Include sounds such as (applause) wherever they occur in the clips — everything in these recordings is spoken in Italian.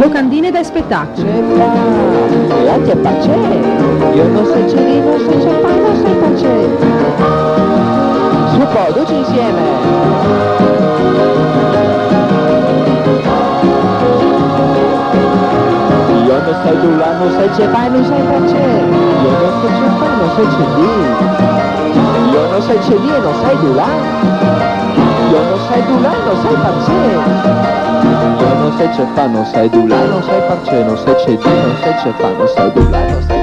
E Locandine da e so se parce. Su poi, tutti insieme. Io non sei tu là, non sei c'è fai, non sei parce. Io non so c'è fai, non c'è Dio. Io non sei c'è Dio, non sei tu Io non sei tu là, non sei parce. Io non sei c'è fa, non sei tu là, non sei parce. Non sei c'è Dio, non sei c'è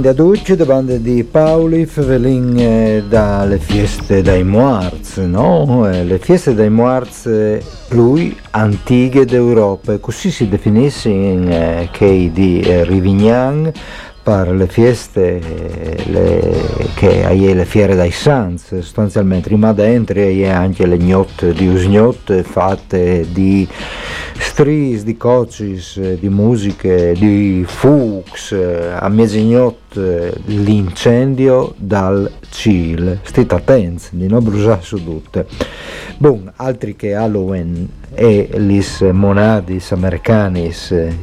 mandi a tutti da bande di Paoli Fevelin eh, dalle feste dai Moarz, no? Eh, Le feste dai Moarz eh, più antiche d'Europa, così si definisce in eh, di eh, Rivignan per le feste le, che hai le fiere dai Sans sostanzialmente, ma dentro hai anche le gnotte di usgnotte fatte di stris, di cocis, eh, di musiche, di fuchs, eh, a mezzanotte l'incendio dal CIL, state attenti di non bruciare su tutte. Bon, altri che Halloween e lis monadis americanis eh,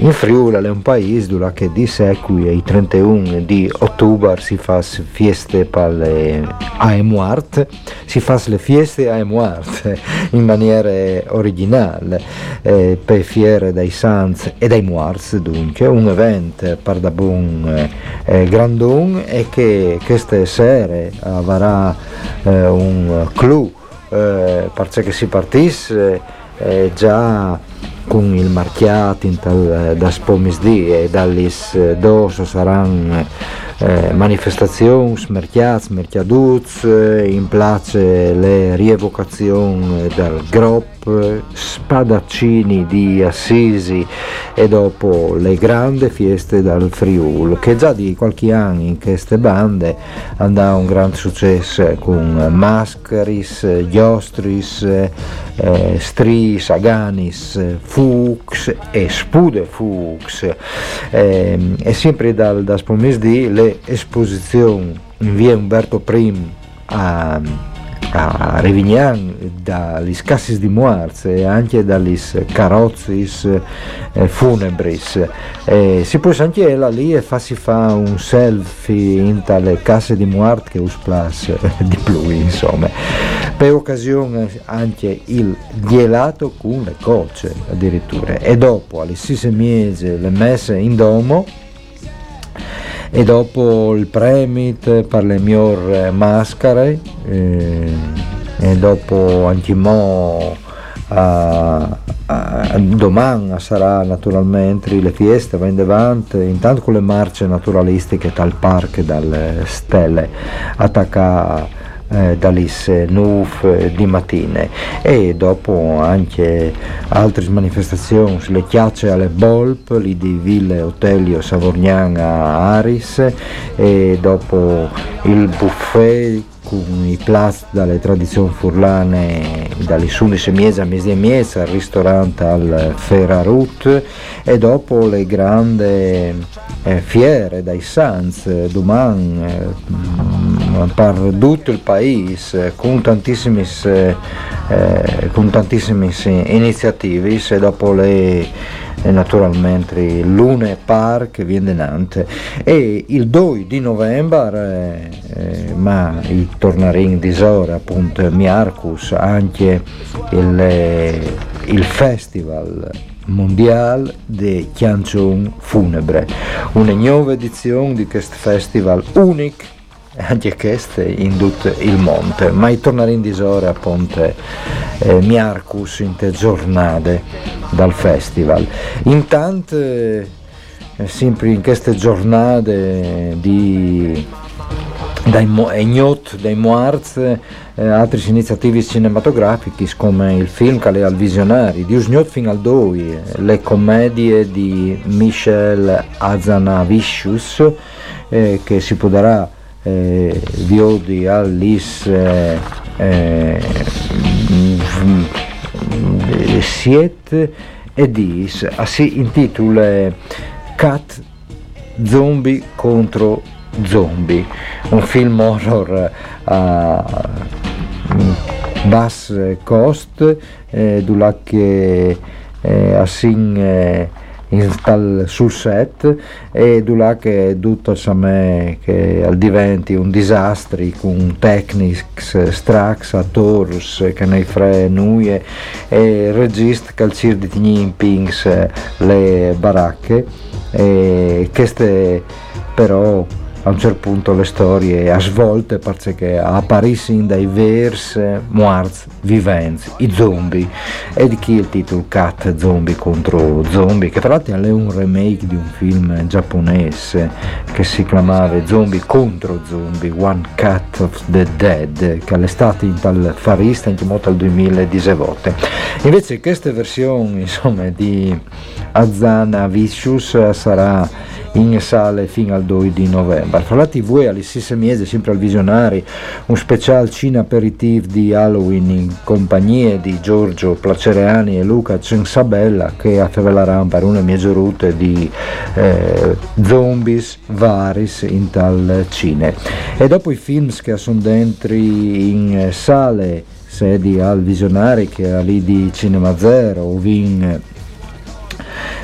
in Friuli è un paese dove che di secoli il 31 di ottobre si fa feste per le Aemuart, si fa le feste Aemuart (laughs) in maniera originale eh, per fiere dai Sans e dai Muarts dunque un evento per da buon eh, grandon e che queste sere avrà eh, un clou eh, perché si partisse eh, già con il marchiato in tal, eh, da spomisdì e dallis eh, doso saranno eh, manifestazioni, merchiats, merchiaduts, eh, in place le rievocazioni del Grop, spadaccini di Assisi e dopo le grandi feste dal Friul, che già di qualche anno in queste bande andava un gran successo con Mascaris, Giostris, eh, Stris, Aganis, Fuchs e Spude Fuchs. Eh, e sempre dal, da Spomesdì le esposizioni in via Umberto I a a Revignan dagli Cassis di Moarz e anche dagli Carozzis eh, Funebris. Eh, si può anche lì e fa, si fa un selfie in tale casse di Moarz che us plus di più insomma. Per occasione anche il ghielato con le cocce addirittura e dopo alle sei mesi le messe in domo e dopo il premit per le maschere eh, e dopo anche mo a, a, domani sarà naturalmente le feste va in davanti intanto con le marce naturalistiche dal parco dalle stelle attacca eh, dalle NUF di mattine e dopo anche altre manifestazioni, le chiacce alle Bolp, lì di Ville Otelio Savorgnan a Aris e dopo il buffet con i plats dalle tradizioni furlane dalle 11 e mezza a mesi e mezza al ristorante al Ferrarut e dopo le grandi eh, fiere dai Sans domani eh, per tutto il paese con tantissime, eh, con tantissime iniziative e dopo le e naturalmente Lune Park viene Nantes. E il 2 di novembre eh, ma il tornarin di Sora appunto Miarcus anche il, eh, il festival mondiale de Chiancion Funebre. Una nuova edizione di questo festival unico anche queste in tutto il monte, ma i tornare in disore a Ponte eh, Miarcus in te giornate dal festival. Intanto, eh, sempre in queste giornate di dai Egnot, dai Moarz, eh, altre iniziative cinematografiche come il film che al Visionari, di Usgnot fino al Doi, le commedie di Michel Azanavicius eh, che si potrà eh, Viodi Alice eh, eh, Siet e Dis si intitola Cat Zombie contro Zombie, un film horror a bass cost, eh, che eh, assim eh, dal, sul set e là che tutto me che diventi un disastro con technics, strax, attori che ne fre nuie e regista che al cir di pings le baracche. E queste però a un certo punto le storie a svolte perché appariscono dai vers morti viventi, i zombie. E di chi il titolo? Cat Zombie contro Zombie che tra l'altro è un remake di un film giapponese che si chiamava Zombie contro Zombie One Cat of the Dead che stato in tal farista in modo al 2017 invece questa versione insomma di Azana Vicious sarà in sale fino al 2 di novembre. Fra la TV alle stesse mesi, sempre al Visionari, un special cine aperitif di Halloween in compagnia di Giorgio Placereani e Luca Censabella che affeveleranno per una mie giorute di eh, zombies varis in tal cine. E dopo i film che sono dentro in sale sedi al Visionari che è lì di Cinema Zero o in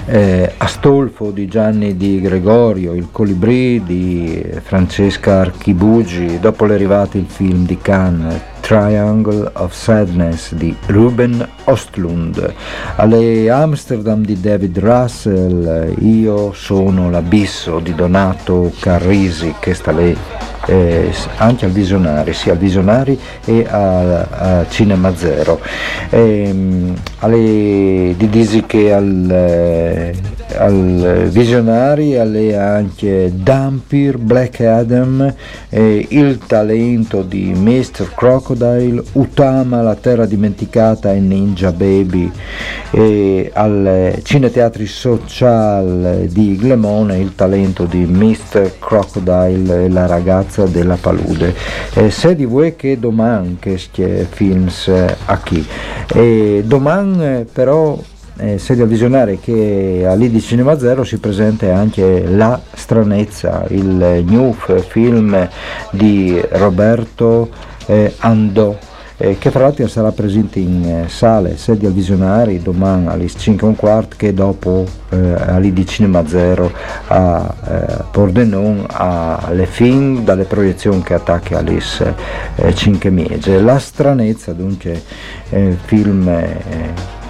eh, Astolfo di Gianni di Gregorio, Il Colibrì di Francesca Archibugi, dopo l'arrivata il film di Cannes, Triangle of Sadness di Ruben Ostlund, alle Amsterdam di David Russell, Io sono l'abisso di Donato Carrisi, che sta lì eh, anche al Visionari, sia al Visionari e a, a Cinema Zero. E, ehm, alle, di Disi che al, eh, al Visionari alle anche Dampir, Black Adam, eh, Il talento di Mr. Crocodile, Utama, La terra dimenticata e Ninja Baby, e al Cineteatri Social di Glemone, Il talento di Mr. Crocodile e la ragazza della palude. Eh, se di voi che domani questi films eh, a chi? E domani eh, però eh, sedia visionaria che all'Idi Cinema Zero si presenta anche La Stranezza, il new film di Roberto eh, Andò eh, che tra l'altro sarà presente in eh, sale sedi al Visionari domani alle 5 e un quarto che dopo eh, Cinema Zero a eh, Pordenon alle film dalle proiezioni che attacca alle eh, 5 mese. La stranezza dunque eh, film eh,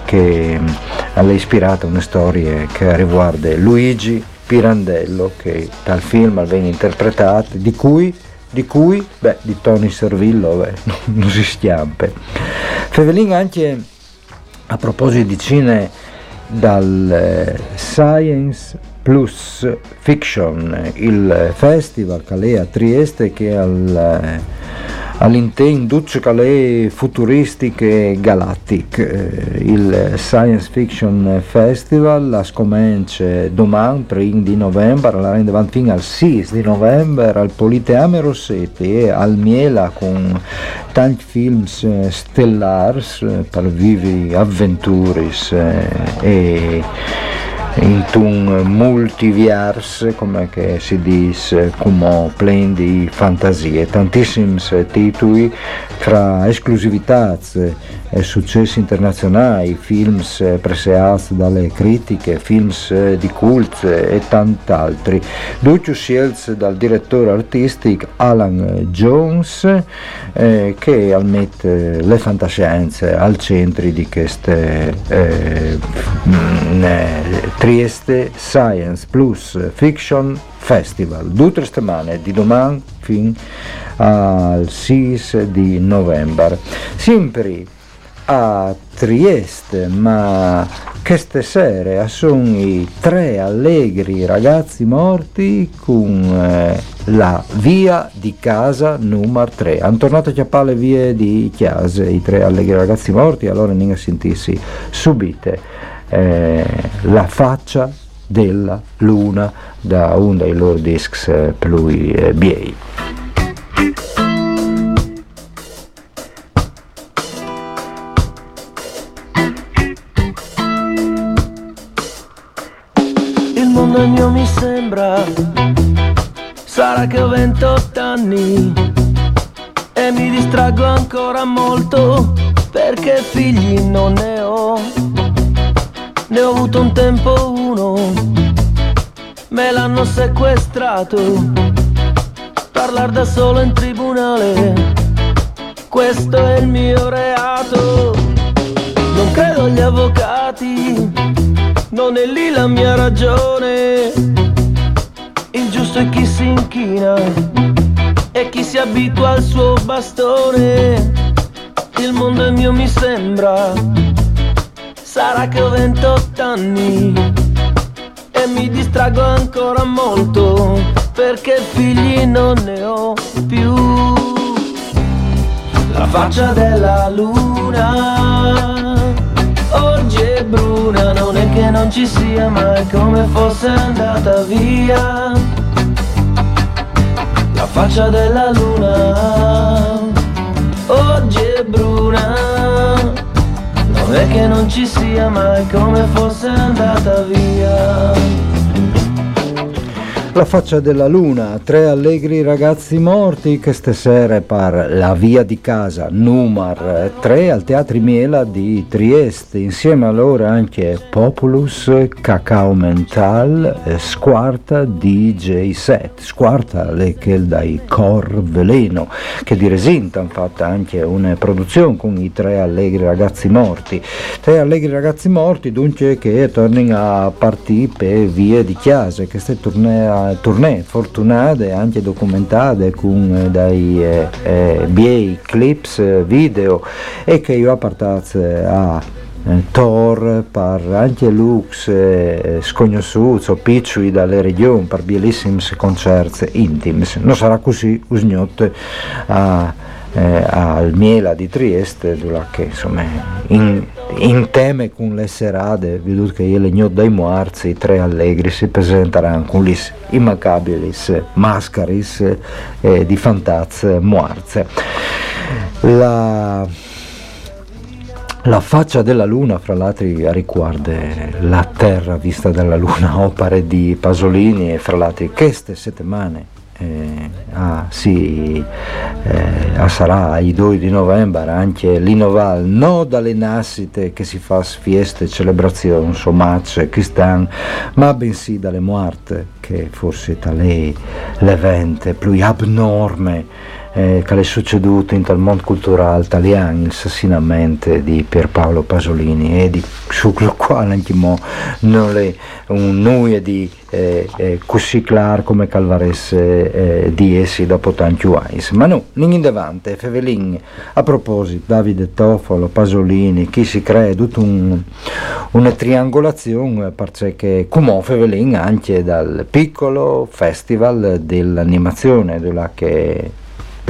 che mm, ha ispirato una storia che riguarda Luigi Pirandello che dal film viene interpretato di cui di cui, beh, di Tony Servillo, beh, (laughs) non si stiampe. Fevelin anche a proposito di cine dal eh, Science Plus Fiction, il festival che è a Trieste che al, eh, all'interno Duce Calais Futuristiche Galactic, eh, il Science Fiction Festival, la scommence domani, 1 di novembre, la rende fino al 6 di novembre al Politeame Rossetti e al Miela con tanti film eh, stellari eh, per vivi avventure e in un multiverse, come si dice, come pieno di fantasie, tantissimi titoli fra esclusività e successi internazionali, film preseati dalle critiche, film di cult e tanti altri. Tutti scelti dal direttore artistico Alan Jones, eh, che mette le fantascienze al centro di queste eh, mh, Trieste Science Plus Fiction Festival, due settimane di domani fino al 6 di novembre. Sempre a Trieste, ma queste sere sono i tre allegri ragazzi morti con eh, la via di casa numero 3. Hanno tornato a chiappare le vie di Chiase, i tre allegri ragazzi morti, allora non sentirsi subite eh, la faccia della luna da uno dei loro discs eh, più eh, bei. Il mondo mio mi sembra, sarà che ho 28 anni. E mi distraggo ancora molto perché figli non ne ho ne ho avuto un tempo uno, me l'hanno sequestrato, parlare da solo in tribunale, questo è il mio reato, non credo agli avvocati, non è lì la mia ragione, il giusto è chi si inchina e chi si abitua al suo bastone, il mondo è mio mi sembra Sarà che ho 28 anni e mi distraggo ancora molto perché figli non ne ho più. La faccia della luna oggi è bruna, non è che non ci sia mai come fosse andata via. La faccia della luna non che non ci sia mai come fosse andata via la faccia della luna, tre allegri ragazzi morti che stasera per la via di casa. Numero 3 al Teatro Miela di Trieste, insieme a loro anche Populus, Cacao Mental, Squarta DJ Set, Squarta le che dai Cor Veleno, che di Resinta hanno fatto anche una produzione con i tre allegri ragazzi morti. Tre allegri ragazzi morti dunque che tornano a partire per via di chiesa, che sta tornando tournée fortunate anche documentate con eh, dai eh, eh, bei clips eh, video e che io ho portato a eh, Thor, per anche Lux, eh, sconosciuto, piccoli dalle regioni, per bellissimi concerti intimi. Non sarà così usgnot a eh, al Miela di Trieste, che insomma in, in teme con le serate, veduto che le gnot dai Moarzi, i tre allegri si presenteranno con gli immancabili mascaris eh, di fantazze Moarze. La, la faccia della luna, fra l'altro, riguarda la terra vista dalla luna, opere di Pasolini e fra l'altro queste settimane eh, ah, sì, eh, sarà il 2 di novembre anche l'Inoval, non dalle nascite che si fa fieste, celebrazioni, somacce, cristiane, ma bensì dalle morte, che forse tale l'evento più abnorme eh, che è succeduto in tal mondo culturale italiano, l'assassinamento di Pierpaolo Pasolini e di, sul quale anche mo non è un nuovo di eh, eh, così chiaro come calvaresse eh, di essi dopo tanti anni. Ma no, in davanti, Fevelin, a proposito, Davide Toffolo, Pasolini, chi si crea tutta un, una triangolazione perché come Fevelin anche dal piccolo festival dell'animazione, della che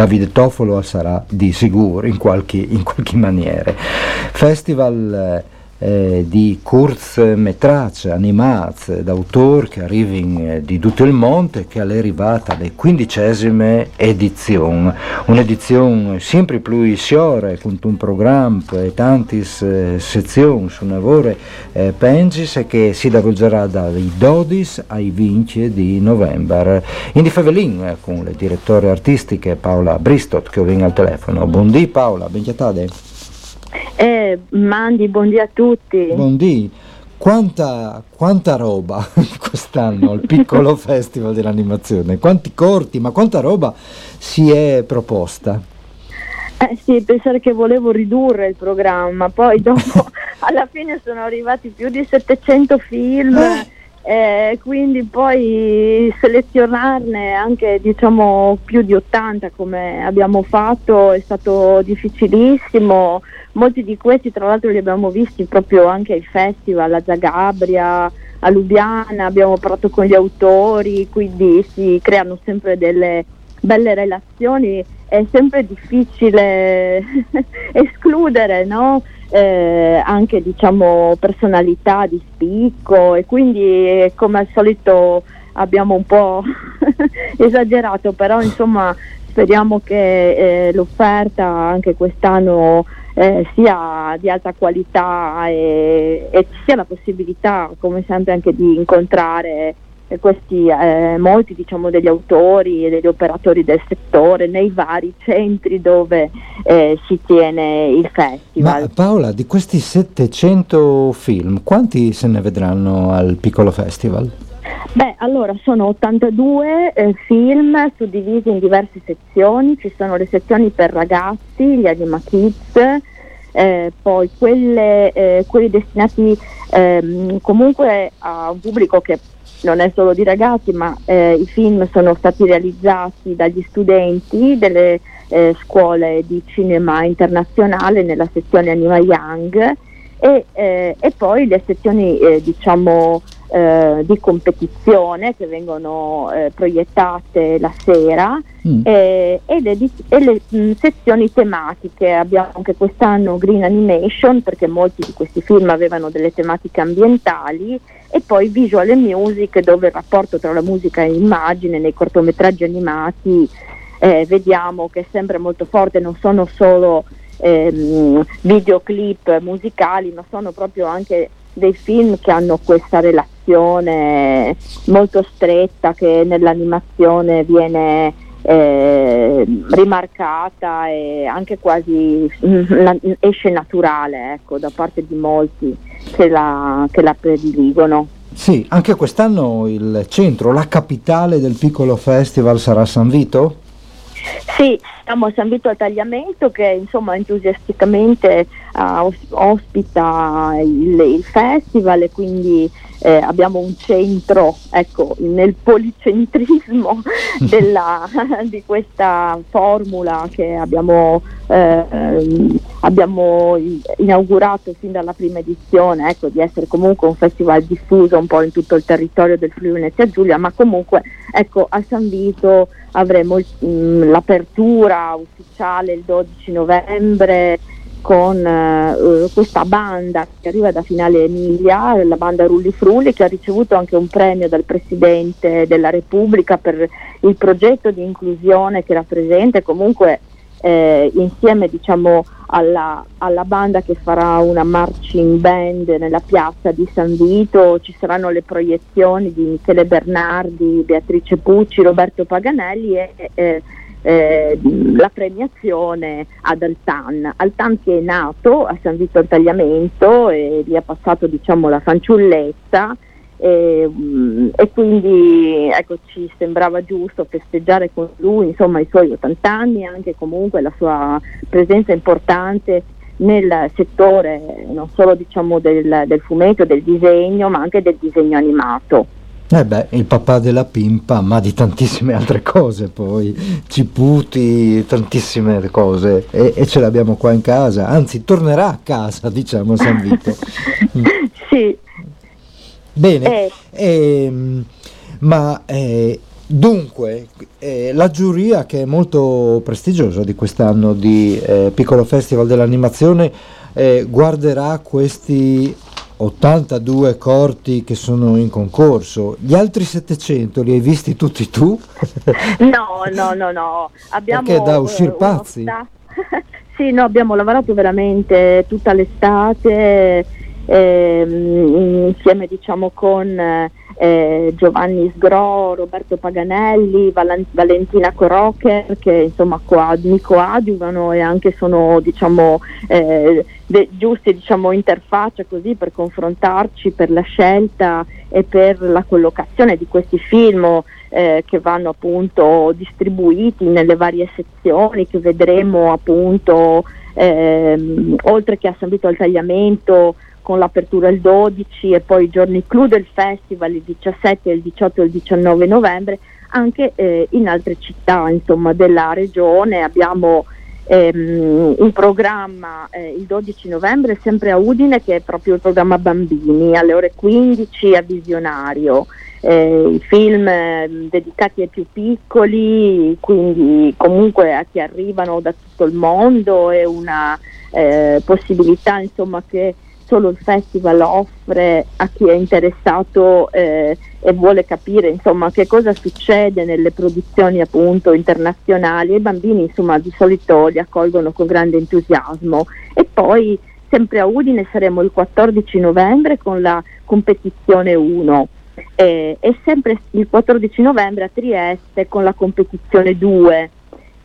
Davide Toffolo sarà di sicuro in qualche, in qualche maniera. Festival eh, di cortometraggi animati d'autore che arrivano eh, di tutto il mondo e che è arrivata alla quindicesima edizione, un'edizione sempre più siore con un programma e tante eh, sezioni su lavoro eh, pengis che si svolgerà dai 12 ai 20 di novembre. In di Favelin eh, con le direttore artistiche Paola Bristot che viene al telefono. Buondì Paola, benchiatate. Eh, Mandi, buondì a tutti. Buondì. Quanta, quanta roba (laughs) quest'anno al piccolo (laughs) festival dell'animazione, quanti corti, ma quanta roba si è proposta? Eh sì, pensare che volevo ridurre il programma, poi dopo (laughs) alla fine sono arrivati più di 700 film. Eh quindi poi selezionarne anche diciamo più di 80 come abbiamo fatto è stato difficilissimo molti di questi tra l'altro li abbiamo visti proprio anche ai festival a Zagabria a Lubiana abbiamo parlato con gli autori quindi si creano sempre delle belle relazioni è sempre difficile (laughs) escludere no? Eh, anche diciamo, personalità di spicco e quindi come al solito abbiamo un po' (laughs) esagerato, però insomma speriamo che eh, l'offerta anche quest'anno eh, sia di alta qualità e, e ci sia la possibilità come sempre anche di incontrare questi eh, molti diciamo, degli autori e degli operatori del settore nei vari centri dove eh, si tiene il festival. Ma Paola, di questi 700 film, quanti se ne vedranno al piccolo festival? Beh, allora sono 82 eh, film suddivisi in diverse sezioni, ci sono le sezioni per ragazzi, gli Anima Kids, eh, poi quelle, eh, quelli destinati ehm, comunque a un pubblico che non è solo di ragazzi, ma eh, i film sono stati realizzati dagli studenti delle eh, scuole di cinema internazionale nella sezione Anima Young e, eh, e poi le sezioni eh, diciamo, eh, di competizione che vengono eh, proiettate la sera mm. e, e, le, e le mh, mm, sezioni tematiche. Abbiamo anche quest'anno Green Animation perché molti di questi film avevano delle tematiche ambientali e poi Visual and Music dove il rapporto tra la musica e l'immagine nei cortometraggi animati eh, vediamo che è sempre molto forte, non sono solo ehm, videoclip musicali ma sono proprio anche dei film che hanno questa relazione molto stretta che nell'animazione viene eh, rimarcata e anche quasi la, esce naturale ecco, da parte di molti che la, che la prediligono. Sì, anche quest'anno il centro, la capitale del piccolo festival sarà San Vito? Sì, siamo a San Vito al Tagliamento che insomma entusiasticamente uh, ospita il, il, festival e quindi eh, abbiamo un centro ecco, nel policentrismo (laughs) della, di questa formula che abbiamo, eh, abbiamo, inaugurato fin dalla prima edizione, ecco, di essere comunque un festival diffuso un po' in tutto il territorio del Friuli Venezia Giulia, ma comunque ecco, a San Vito avremo mh, l'apertura ufficiale il 12 novembre con uh, questa banda che arriva da Finale Emilia, la banda Rulli Frulli, che ha ricevuto anche un premio dal Presidente della Repubblica per il progetto di inclusione che rappresenta comunque eh, insieme diciamo, alla, alla, banda che farà una marching band nella piazza di San Vito, ci saranno le proiezioni di Michele Bernardi, Beatrice Pucci, Roberto Paganelli e eh, eh, la premiazione ad Altan. Altan che è nato a San Vito al Tagliamento e gli ha passato diciamo, la fanciullezza e, mm, e, quindi ecco, ci sembrava giusto festeggiare con lui insomma, i suoi 80 anni e anche comunque la sua presenza importante nel settore non solo diciamo, del, del fumetto, del disegno ma anche del disegno animato. Eh beh, il papà della pimpa, ma di tantissime altre cose poi, ciputi, tantissime cose e, e ce l'abbiamo qua in casa, anzi tornerà a casa diciamo San Vito. (laughs) sì. Bene, eh. Eh, ma eh, Dunque, eh, la giuria che è molto prestigiosa di quest'anno di eh, Piccolo Festival dell'Animazione eh, guarderà questi 82 corti che sono in concorso. Gli altri 700 li hai visti tutti tu? no, no, no, no. Abbiamo, Perché da uscire eh, pazzi? (laughs) sì, no, abbiamo lavorato veramente tutta l'estate ehm, insieme diciamo con eh, Giovanni Sgro, Roberto Paganelli, Val- Valentina Corocher che insomma coad- mi coadiuvano e anche sono diciamo eh, de- giuste diciamo interfaccia così per confrontarci per la scelta e per la collocazione di questi film eh, che vanno appunto distribuiti nelle varie sezioni che vedremo appunto ehm, oltre che a San Vito al Tagliamento con l'apertura il 12 e poi i giorni clou del festival il 17, il 18 e il 19 novembre anche eh, in altre città insomma, della regione. Abbiamo ehm, in programma eh, il 12 novembre sempre a Udine che è proprio il programma bambini alle ore 15 a Visionario. Eh, i film eh, dedicati ai più piccoli, quindi comunque a chi arrivano da tutto il mondo è una eh, possibilità insomma, che solo il festival offre a chi è interessato eh, e vuole capire insomma, che cosa succede nelle produzioni appunto internazionali. I bambini insomma, di solito li accolgono con grande entusiasmo. E poi sempre a Udine saremo il 14 novembre con la competizione 1 eh, e sempre il 14 novembre a Trieste con la competizione 2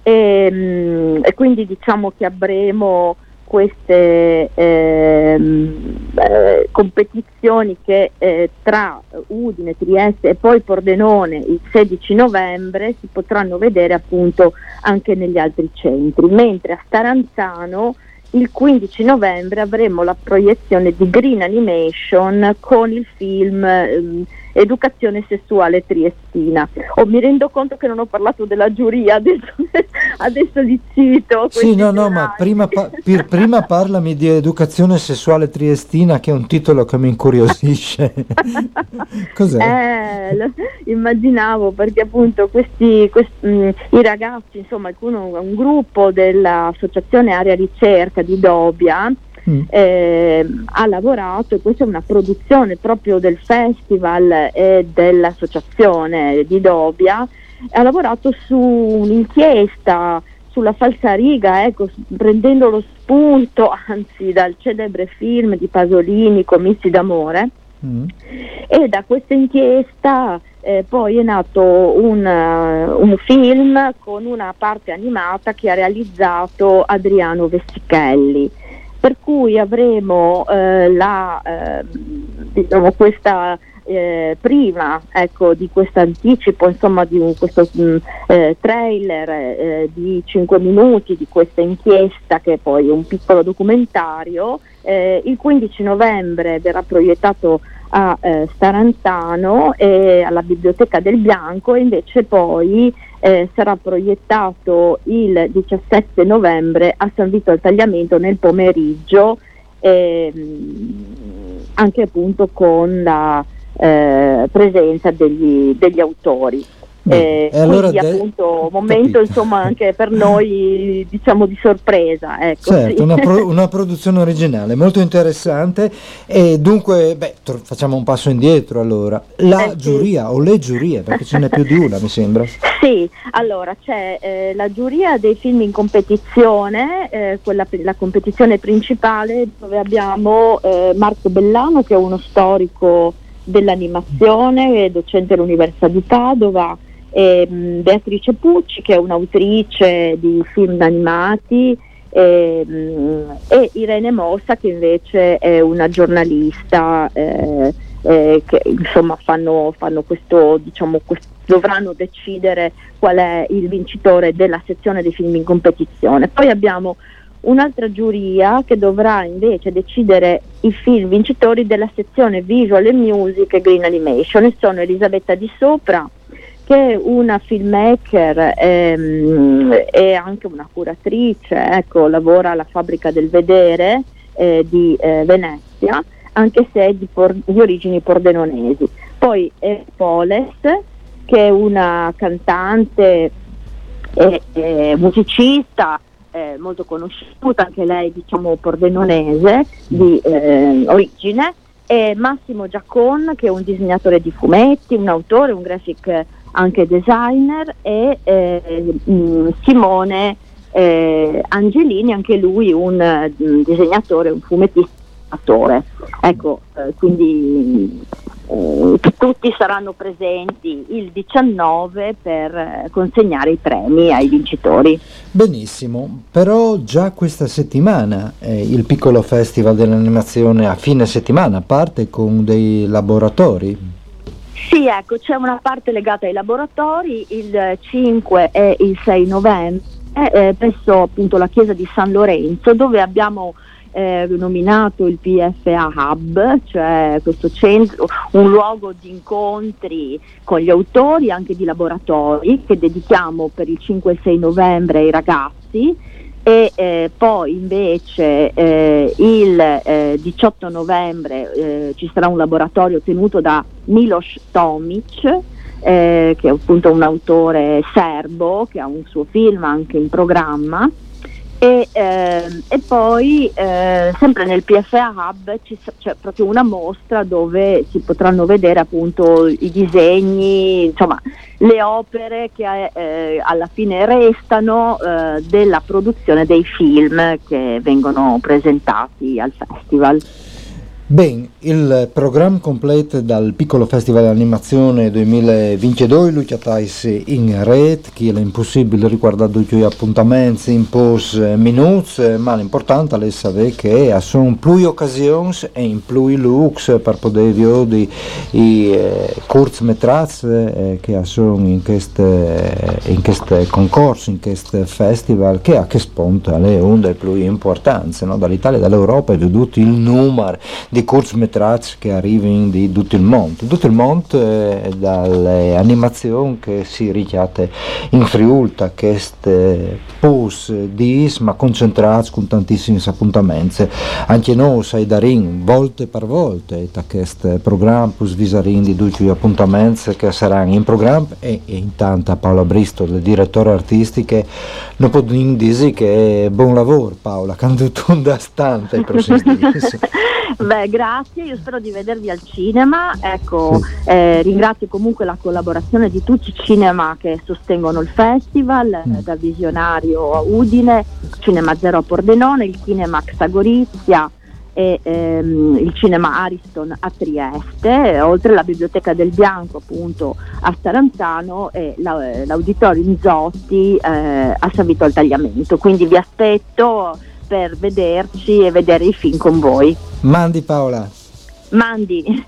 e, mm, e quindi diciamo che avremo queste ehm, eh, competizioni che eh, tra Udine, Trieste e poi Pordenone il 16 novembre si potranno vedere appunto anche negli altri centri, mentre a Staranzano il 15 novembre avremo la proiezione di Green Animation con il film ehm, Educazione sessuale triestina. Oh, mi rendo conto che non ho parlato della giuria, adesso, (laughs) adesso li cito. Sì, no, no, ma prima, pa- pir- prima parlami di educazione sessuale triestina, che è un titolo che mi incuriosisce. (laughs) Cos'è? Eh, lo- immaginavo perché appunto questi, questi- mh, i ragazzi, insomma, alcuno, un gruppo dell'associazione Area Ricerca di Dobia Mm. eh, ha lavorato e questa è una produzione proprio del festival e dell'associazione di Dobia, ha lavorato su un'inchiesta sulla falsariga, ecco, prendendo lo spunto (laughs) anzi dal celebre film di Pasolini, Comizi d'amore Mm. e da questa inchiesta eh, poi è nato un, eh, un film con una parte animata che ha realizzato Adriano Vestichelli per cui avremo eh, la, eh, diciamo, questa eh, prima ecco, di questo anticipo insomma di un, questo mh, eh, trailer eh, di 5 minuti di questa inchiesta che poi è un piccolo documentario eh, il 15 novembre verrà proiettato a eh, Staranzano e alla Biblioteca del Bianco e invece poi eh, sarà proiettato il 17 novembre a San Vito al Tagliamento nel pomeriggio ehm, anche appunto con la eh, presenza degli, degli autori. Eh, e allora quindi de- appunto momento capito. insomma anche per noi diciamo di sorpresa ecco, Certo, sì. una, pro- (laughs) una produzione originale molto interessante e dunque beh, tor- facciamo un passo indietro allora. La Eh, sì. giuria o le giurie, perché ce n'è più di una mi sembra. (laughs) Sì, allora c'è eh, la giuria dei film in competizione, eh, quella, la competizione principale dove abbiamo eh, Marco Bellano che è uno storico dell'animazione, è docente all'Università di Padova, e, mh, Beatrice Pucci che è un'autrice di film animati e, mh, e Irene Mossa che invece è una giornalista eh, eh, che insomma fanno, fanno questo, diciamo, quest- dovranno decidere qual è il vincitore della sezione dei film in competizione. Poi abbiamo un'altra giuria che dovrà invece decidere i film vincitori della sezione Visual e Music e Green Animation e sono Elisabetta Di Sopra che è una filmmaker ehm, e anche una curatrice, ecco, lavora alla fabbrica del vedere eh, di eh, Venezia, anche se è di, por- di origini pordenonesi. Poi è Poles, che è una cantante e, e musicista eh, molto conosciuta, anche lei diciamo pordenonese di eh, origine, e Massimo Giacon che è un disegnatore di fumetti, un autore, un graphic anche designer e eh, mm, Simone eh, Angelini, anche lui un mh, mm, disegnatore, un fumettista. Ecco, eh, quindi eh, tutti saranno presenti il 19 per eh, consegnare i premi ai vincitori. Benissimo, però già questa settimana eh, il piccolo festival dell'animazione a fine settimana parte con dei laboratori. Sì, ecco, c'è una parte legata ai laboratori, il 5 e il 6 novembre, eh, presso appunto la chiesa di San Lorenzo, dove abbiamo eh, nominato il PFA Hub, cioè questo centro, un luogo di incontri con gli autori, anche di laboratori, che dedichiamo per il 5 e 6 novembre ai ragazzi e eh, poi invece eh, il 18 eh, novembre eh, ci sarà un laboratorio tenuto da Milos Tomic eh, che è appunto un autore serbo che ha un suo film anche in programma e, eh, e poi eh, sempre nel PFA Hub c'è proprio una mostra dove si potranno vedere appunto i disegni, insomma le opere che eh, alla fine restano eh, della produzione dei film che vengono presentati al festival. Ben, il programma completo dal piccolo festival di animazione 2022 lo trovate in rete, che è impossibile riguardare gli appuntamenti in pos minuti, ma l'importante è sapere che sono più occasioni e in più looks per poter vedere i eh, cortometraggi eh, che sono in questo concorso, in questo festival, che a che spunta le onde più importanti no? dall'Italia e dall'Europa di tutto il numero di cortometraggi che arrivano di tutto il mondo. Tutto il mondo eh, dalle animazioni che si richiate in Friulta, queste pos di ma concentrati con tantissimi appuntamenti. Anche noi sai darin volte per volte da questo programma pus visarin di tutti gli appuntamenti che saranno in programma e, e intanto Paola Bristol, direttore artistico, non può dire che è buon lavoro Paola, (laughs) quando tu da stante i prossimi (laughs) Beh, grazie, io spero di vedervi al cinema. Ecco, eh, ringrazio comunque la collaborazione di tutti i cinema che sostengono il festival, mm. da Visionario a Udine, Cinema Zero a Pordenone, il Cinemax a Gorizia e ehm, il cinema Ariston a Trieste, oltre alla Biblioteca del Bianco appunto a Staranzano e la, l'Auditorio Inzotti eh, a San Vito al Tagliamento. Quindi vi aspetto per vederci e vedere i film con voi. Mandi Paola. Mandi.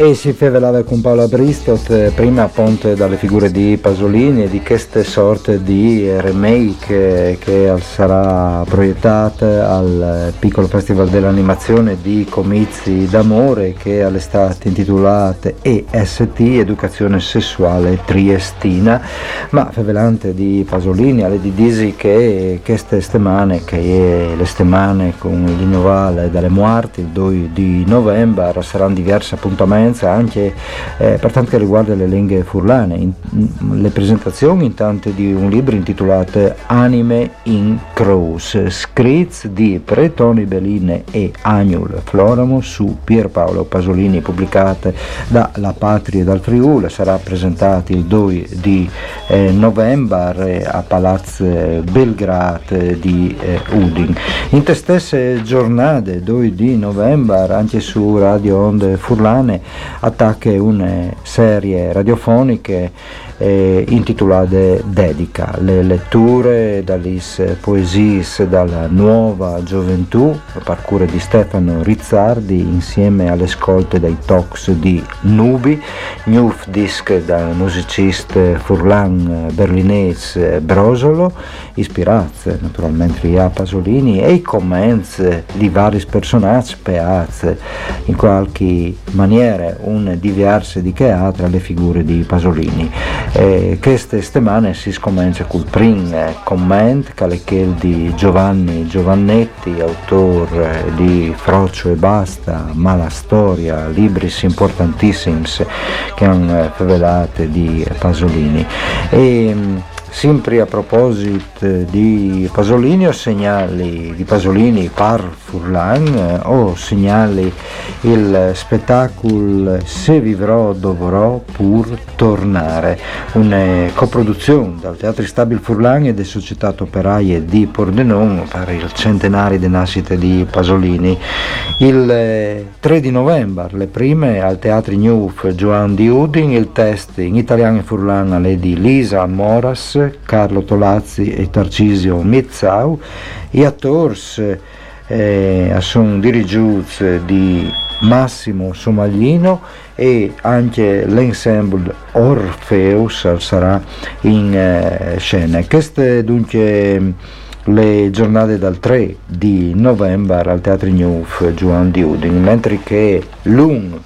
E si fevelava con Paola Bristot eh, prima appunto dalle figure di Pasolini e di queste sorte di remake eh, che sarà proiettata al piccolo festival dell'animazione di comizi d'amore che all'estate intitolate EST, Educazione Sessuale Triestina, ma fevelante di Pasolini, alle di Disi che queste stemane, che le stemane con il Novale dalle Muarti, il 2 di novembre, saranno diversi appuntamenti differenza anche eh, per quanto riguarda le lingue furlane. In, in, le presentazioni intanto di un libro intitolato Anime in Croce, scritti di Pretoni Belline e Agnul Floramo su Pierpaolo Pasolini, pubblicate da La Patria e dal Friuli, sarà presentato il 2 di eh, novembre a Palazzo Belgrade di eh, Udin. In te stesse giornate, 2 di novembre, anche su Radio Onde Furlane, attacca una serie radiofoniche eh, intitolate Dedica, le letture dalle poesie dalla nuova gioventù, parcure di Stefano Rizzardi insieme alle scolte dei talks di Nubi, new disc dal musicista furlan berlinese Brosolo, ispirate naturalmente a Pasolini e i commenti di vari personaggi peazze in qualche maniera un diverse di che ha tra le figure di Pasolini. Eh, queste settimane si scomincia col prim commento di Giovanni Giovannetti, autore di Frocio e Basta, Mala Storia, libri importantissimi che hanno rivelato di Pasolini. E, Sempre a proposito di Pasolini o segnali di Pasolini par Furlan o segnali il spettacolo Se vivrò dovrò pur tornare, una coproduzione dal Teatro Stabile Furlan e delle società operaie di Pordenone per il centenario di nascita di Pasolini. Il 3 eh, di novembre le prime al Teatro Newf Joan di Udin, il test in italiano e Furlan alle di Lisa Moras Carlo Tolazzi e Tarcisio Mizzau, e attori eh, sono dirigenti di Massimo Somaglino e anche l'ensemble Orpheus sarà in eh, scena. Queste dunque le giornate dal 3 di novembre al Teatro Newf Giovanni di Udine, mentre che l'1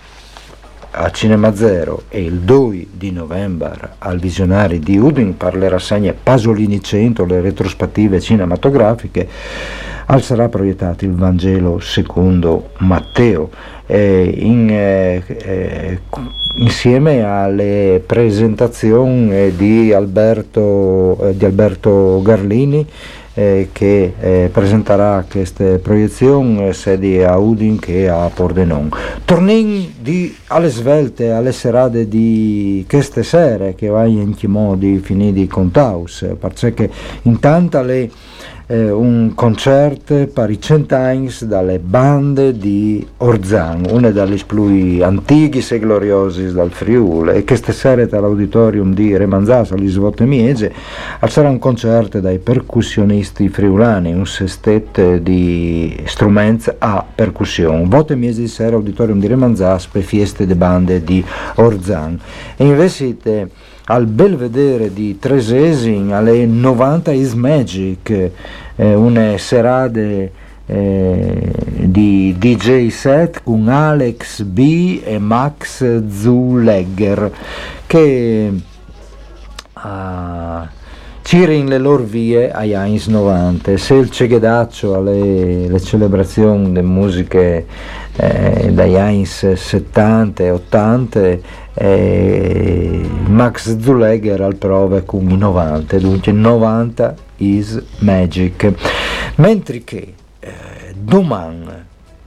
a Cinema Zero e il 2 di novembre al Visionari di Udin per le rassegne Pasolini 100, le retrospettive cinematografiche, al sarà proiettato il Vangelo secondo Matteo. Eh, in, eh, eh, insieme alle presentazioni di Alberto, eh, di Alberto Garlini eh, che eh, presenterà queste proiezioni eh, sia a Udin che a Pordenone. Torniamo alle svelte, alle serate di queste sere che vai in che modi finiti con Taus, perché intanto le eh, un concerto per i cent'anni dalle bande di Orzan, una delle più antichi e gloriosi dal Friuli, e che stasera all'auditorium di Remanzasa, gli svote miege, sarà un concerto dai percussionisti friulani, un sestet di strumenti a percussione. Vote miege di sera auditorium di Remanzas per fieste de bande di Orzan. E invece al belvedere di Tresesin alle 90 is Magic, eh, una serate eh, di DJ set con Alex B e Max Zulegger che uh, in le loro vie agli anni 90 se il cegedaccio alle le celebrazioni delle musiche eh, dagli anni 70 e 80 eh, Max Zulegger al prove con i 90 dunque 90 is magic. Mentre che eh, domani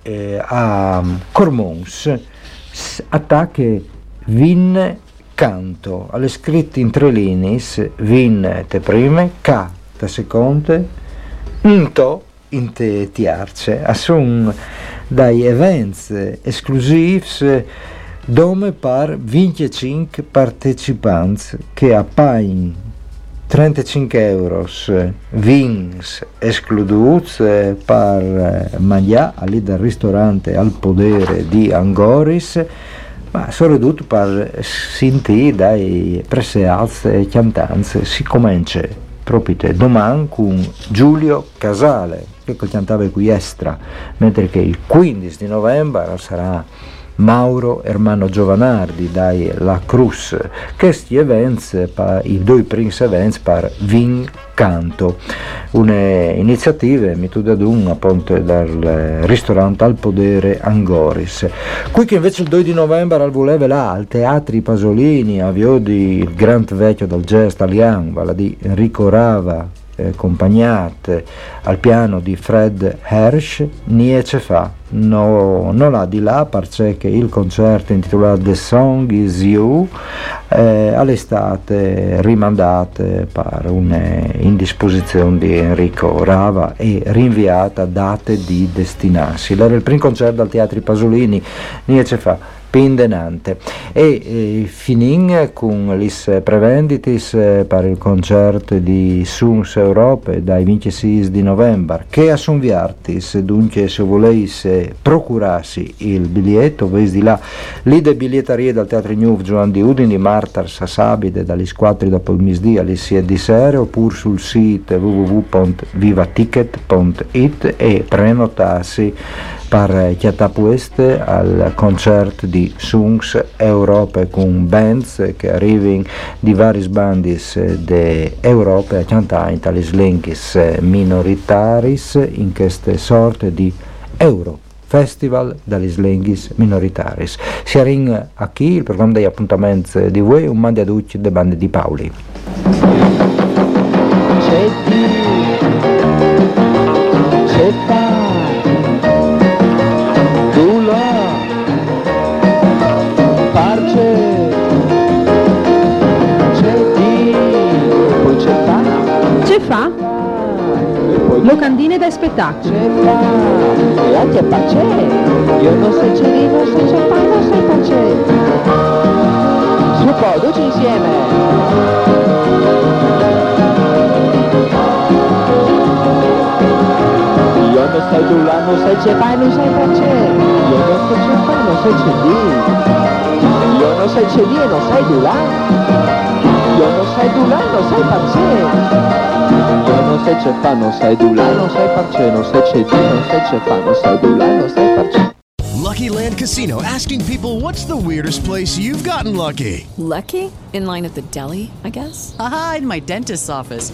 eh, a Cormons attacca Vin canto. Alle scritte in tre linee vin te prime ca te seconde nto in te tiarce assun dai events esclusivi dove par 25 partecipanti che appaiono 35 euro vins escluduts per mangiare lì dal ristorante al podere di Angoris ma soprattutto per sentire dai presealze e cantanze. Si comincia proprio domani con Giulio Casale che cantava qui estra mentre che il 15 di novembre sarà Mauro Ermano Giovanardi dai La Cruz questi events i due Prince Events per Vin Canto un'iniziativa mituda d'un appunto dal ristorante al podere Angoris. Qui che invece il 2 di novembre al voleve là al Teatri Pasolini avviò di il Grand Vecchio del jazz italiano vale di Enrico Rava eh, accompagnate al piano di Fred Hersch, niente fa, no, non là di là perché il concerto intitolato The Song Is You eh, all'estate rimandate per un'indisposizione di Enrico Rava e rinviata a date di destinarsi. Era il primo concerto al Teatro Pasolini, niente fa pendenante e eh, finin con le prevenditis eh, per il concerto di Suns Europe dai 26 di novembre che a Sunviartis dunque se volesse procurarsi il biglietto ves di là. Lì de biglietterie dal Teatro New Giovanni di Udine Martar Sassabide dalle 4 dopo il misdì alle 6 di sera oppure sul sito www.vivaticket.it e prenotarsi per chiatapueste al concerto di Sungs Europe con bands che arrivano di vari bandis de Europa a cantare tali slinkis minoritaris in queste sorte di Euro. Festival dagli Slenghis Minoritaris. Si arring a chi il programma degli appuntamenti di voi un mandi a duci de bande di Paoli. C'è Ce fa? Locandine da spettacolo. e anche parce, io non so di, non so c'è fa, non so parce. Su po', tutti insieme. Io non tu là, non sai c'è fai, non sai parce. Io non so c'è non sai c'è di. Io non sai c'è di e non sai tu là. Io non sai tu là, non sai parce. Io non sai c'è fa, non sai tu là, non sai parce. Non sai c'è di, non sai c'è fa, non sai tu là, non sai parce. Lucky Land Casino asking people what's the weirdest place you've gotten lucky? Lucky? In line at the deli, I guess? Aha, in my dentist's office.